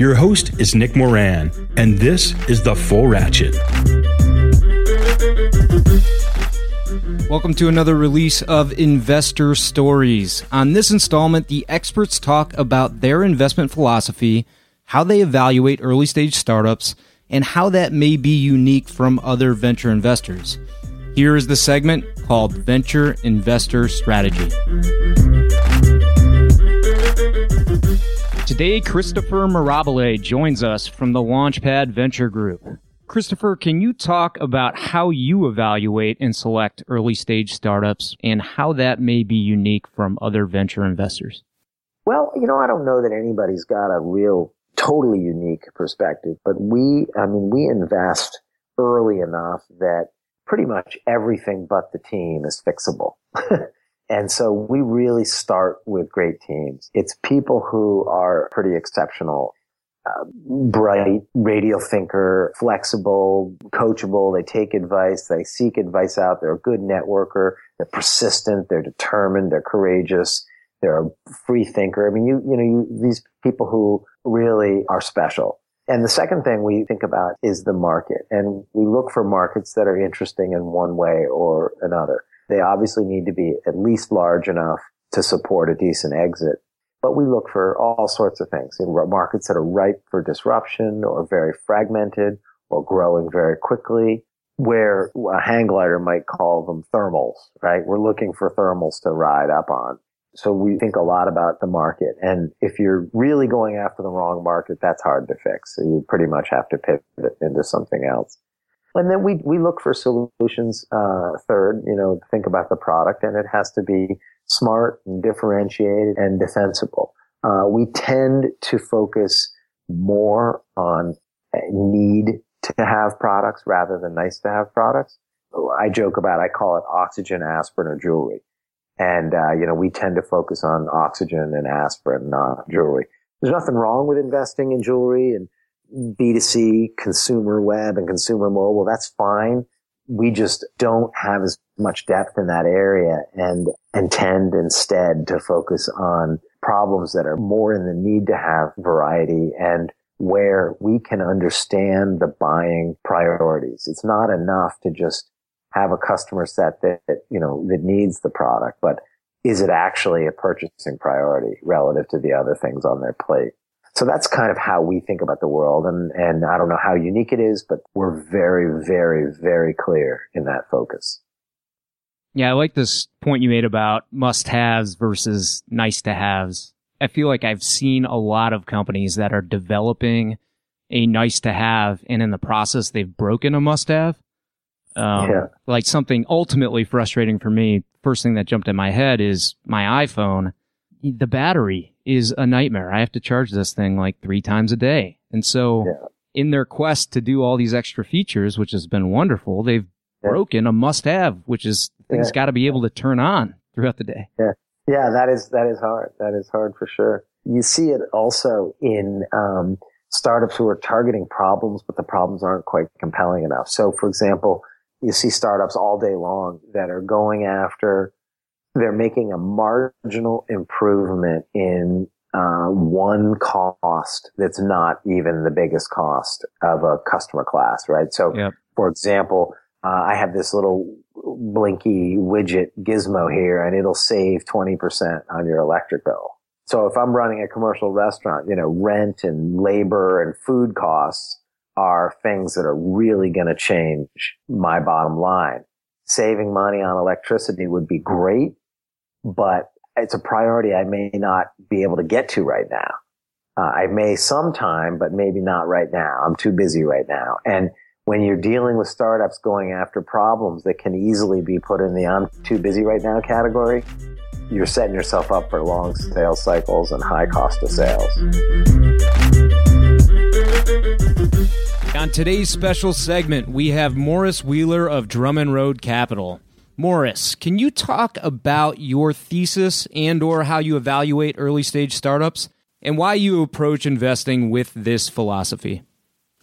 Your host is Nick Moran, and this is The Full Ratchet. Welcome to another release of Investor Stories. On this installment, the experts talk about their investment philosophy, how they evaluate early stage startups, and how that may be unique from other venture investors. Here is the segment called Venture Investor Strategy. Today, Christopher Mirabile joins us from the Launchpad Venture Group. Christopher, can you talk about how you evaluate and select early stage startups and how that may be unique from other venture investors? Well, you know, I don't know that anybody's got a real totally unique perspective, but we, I mean, we invest early enough that pretty much everything but the team is fixable. and so we really start with great teams. It's people who are pretty exceptional uh, bright, radial thinker, flexible, coachable. They take advice. They seek advice out. They're a good networker. They're persistent. They're determined. They're courageous. They're a free thinker. I mean, you, you know, you, these people who really are special. And the second thing we think about is the market. And we look for markets that are interesting in one way or another. They obviously need to be at least large enough to support a decent exit but we look for all sorts of things in markets that are ripe for disruption or very fragmented or growing very quickly, where a hang glider might call them thermals, right? We're looking for thermals to ride up on. So we think a lot about the market. And if you're really going after the wrong market, that's hard to fix. So you pretty much have to pivot into something else. And then we, we look for solutions, uh, third, you know, think about the product and it has to be smart and differentiated and defensible. Uh, we tend to focus more on need to have products rather than nice to have products. I joke about, I call it oxygen, aspirin, or jewelry. And, uh, you know, we tend to focus on oxygen and aspirin, not jewelry. There's nothing wrong with investing in jewelry and B2C, consumer web and consumer mobile. That's fine we just don't have as much depth in that area and, and tend instead to focus on problems that are more in the need to have variety and where we can understand the buying priorities. It's not enough to just have a customer set that, that, you know, that needs the product, but is it actually a purchasing priority relative to the other things on their plate? So that's kind of how we think about the world. And, and I don't know how unique it is, but we're very, very, very clear in that focus. Yeah, I like this point you made about must haves versus nice to haves. I feel like I've seen a lot of companies that are developing a nice to have and in the process they've broken a must have. Um, yeah. like something ultimately frustrating for me. First thing that jumped in my head is my iPhone. The battery is a nightmare. I have to charge this thing like three times a day. And so yeah. in their quest to do all these extra features, which has been wonderful, they've yeah. broken a must have, which is things yeah. got to be able to turn on throughout the day. Yeah. Yeah. That is, that is hard. That is hard for sure. You see it also in, um, startups who are targeting problems, but the problems aren't quite compelling enough. So for example, you see startups all day long that are going after they're making a marginal improvement in uh, one cost that's not even the biggest cost of a customer class, right? So, yep. for example, uh, I have this little blinky widget gizmo here and it'll save 20% on your electric bill. So if I'm running a commercial restaurant, you know, rent and labor and food costs are things that are really going to change my bottom line. Saving money on electricity would be great, but it's a priority I may not be able to get to right now. Uh, I may sometime, but maybe not right now. I'm too busy right now. And when you're dealing with startups going after problems that can easily be put in the I'm too busy right now category, you're setting yourself up for long sales cycles and high cost of sales. On today's special segment, we have Morris Wheeler of Drummond Road Capital. Morris, can you talk about your thesis and or how you evaluate early stage startups and why you approach investing with this philosophy?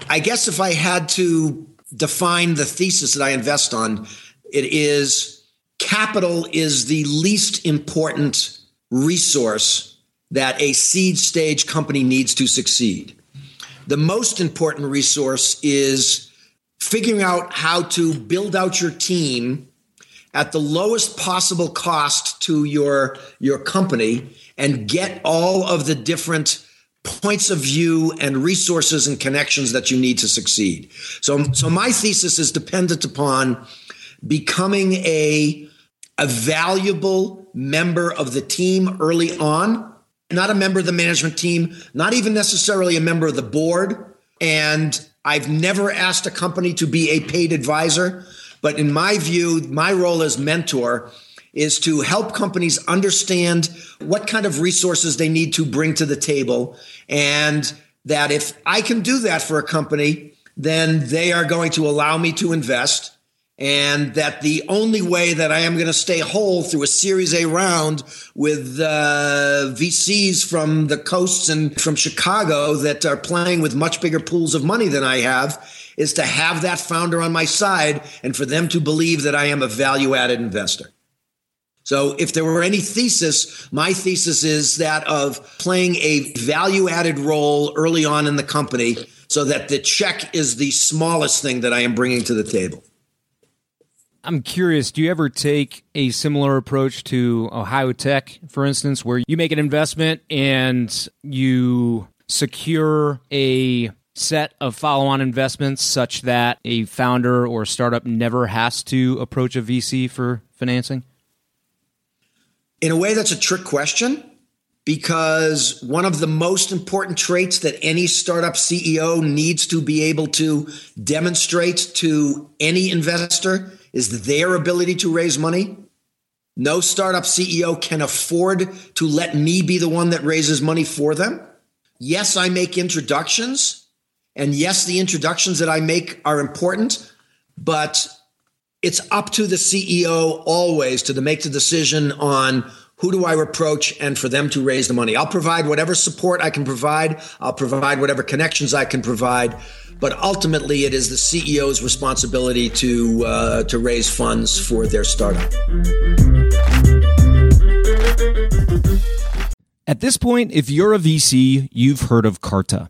I guess if I had to define the thesis that I invest on, it is capital is the least important resource that a seed stage company needs to succeed. The most important resource is figuring out how to build out your team at the lowest possible cost to your your company and get all of the different points of view and resources and connections that you need to succeed. So so my thesis is dependent upon becoming a a valuable member of the team early on, not a member of the management team, not even necessarily a member of the board. And I've never asked a company to be a paid advisor. But in my view, my role as mentor is to help companies understand what kind of resources they need to bring to the table. And that if I can do that for a company, then they are going to allow me to invest and that the only way that I am going to stay whole through a Series A round with uh, VCs from the coasts and from Chicago that are playing with much bigger pools of money than I have is to have that founder on my side and for them to believe that I am a value added investor. So if there were any thesis, my thesis is that of playing a value added role early on in the company so that the check is the smallest thing that I am bringing to the table. I'm curious, do you ever take a similar approach to Ohio Tech, for instance, where you make an investment and you secure a set of follow on investments such that a founder or startup never has to approach a VC for financing? In a way, that's a trick question because one of the most important traits that any startup CEO needs to be able to demonstrate to any investor is their ability to raise money. No startup CEO can afford to let me be the one that raises money for them. Yes, I make introductions. And yes, the introductions that I make are important, but it's up to the CEO always to make the decision on who do I approach and for them to raise the money. I'll provide whatever support I can provide. I'll provide whatever connections I can provide but ultimately it is the CEO's responsibility to uh, to raise funds for their startup. At this point, if you're a VC, you've heard of Carta.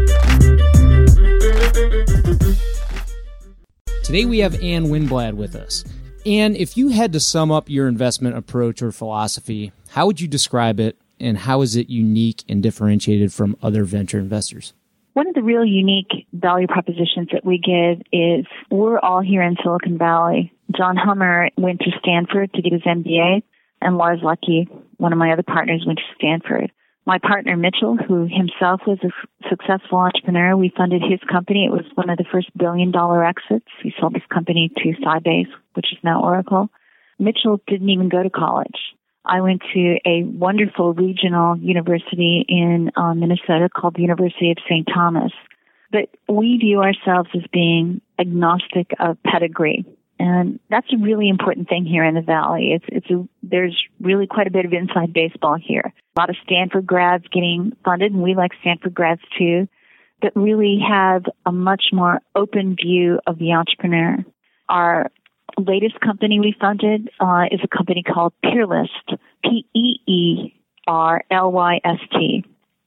Today we have Ann Winblad with us. Ann, if you had to sum up your investment approach or philosophy, how would you describe it and how is it unique and differentiated from other venture investors? One of the real unique value propositions that we give is we're all here in Silicon Valley. John Hummer went to Stanford to get his MBA, and Lars Leckie, one of my other partners, went to Stanford. My partner Mitchell, who himself was a successful entrepreneur, we funded his company. It was one of the first billion dollar exits. He sold his company to Sybase, which is now Oracle. Mitchell didn't even go to college. I went to a wonderful regional university in uh, Minnesota called the University of St. Thomas. But we view ourselves as being agnostic of pedigree. And that's a really important thing here in the Valley. It's, it's a, there's really quite a bit of inside baseball here. A lot of Stanford grads getting funded, and we like Stanford grads too, that really have a much more open view of the entrepreneur. Our latest company we funded uh, is a company called Peerlyst, P E E R L Y S T.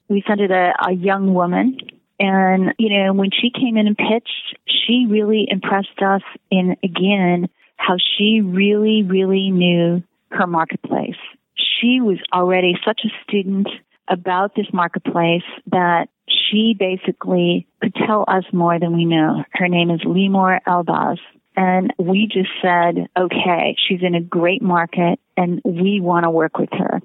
We funded a, a young woman, and you know when she came in and pitched, she really impressed us in again how she really, really knew her marketplace. She was already such a student about this marketplace that she basically could tell us more than we know. Her name is Limor Elbaz. And we just said, okay, she's in a great market and we want to work with her.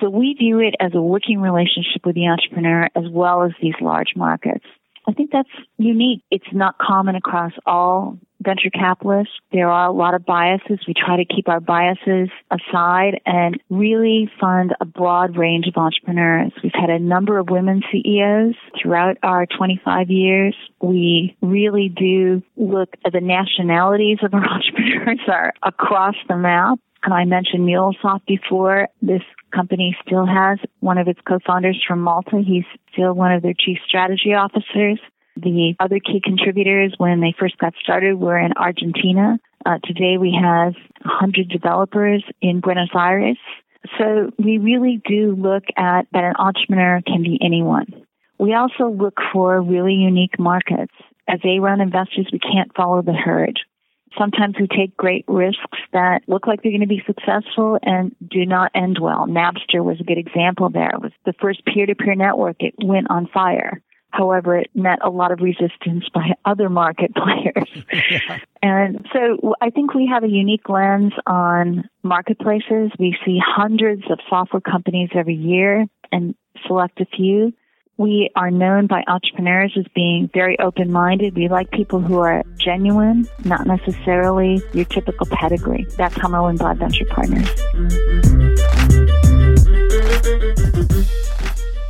So we view it as a working relationship with the entrepreneur as well as these large markets. I think that's unique. It's not common across all venture capitalists. There are a lot of biases. We try to keep our biases aside and really fund a broad range of entrepreneurs. We've had a number of women CEOs throughout our 25 years. We really do look at the nationalities of our entrepreneurs are across the map. And I mentioned MuleSoft before. This company still has one of its co-founders from Malta. He's still one of their chief strategy officers. The other key contributors when they first got started were in Argentina. Uh, today we have 100 developers in Buenos Aires. So we really do look at that an entrepreneur can be anyone. We also look for really unique markets. As A-round investors, we can't follow the herd. Sometimes we take great risks that look like they're going to be successful and do not end well. Napster was a good example there. It was the first peer-to-peer network. It went on fire. However, it met a lot of resistance by other market players. yeah. And so I think we have a unique lens on marketplaces. We see hundreds of software companies every year and select a few. We are known by entrepreneurs as being very open minded. We like people who are genuine, not necessarily your typical pedigree. That's how Hummer Winblad Venture Partners.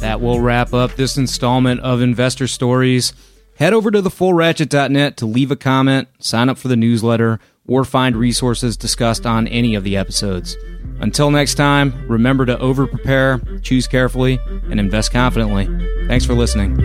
That will wrap up this installment of Investor Stories. Head over to thefullratchet.net to leave a comment, sign up for the newsletter, or find resources discussed on any of the episodes. Until next time, remember to over prepare, choose carefully, and invest confidently. Thanks for listening.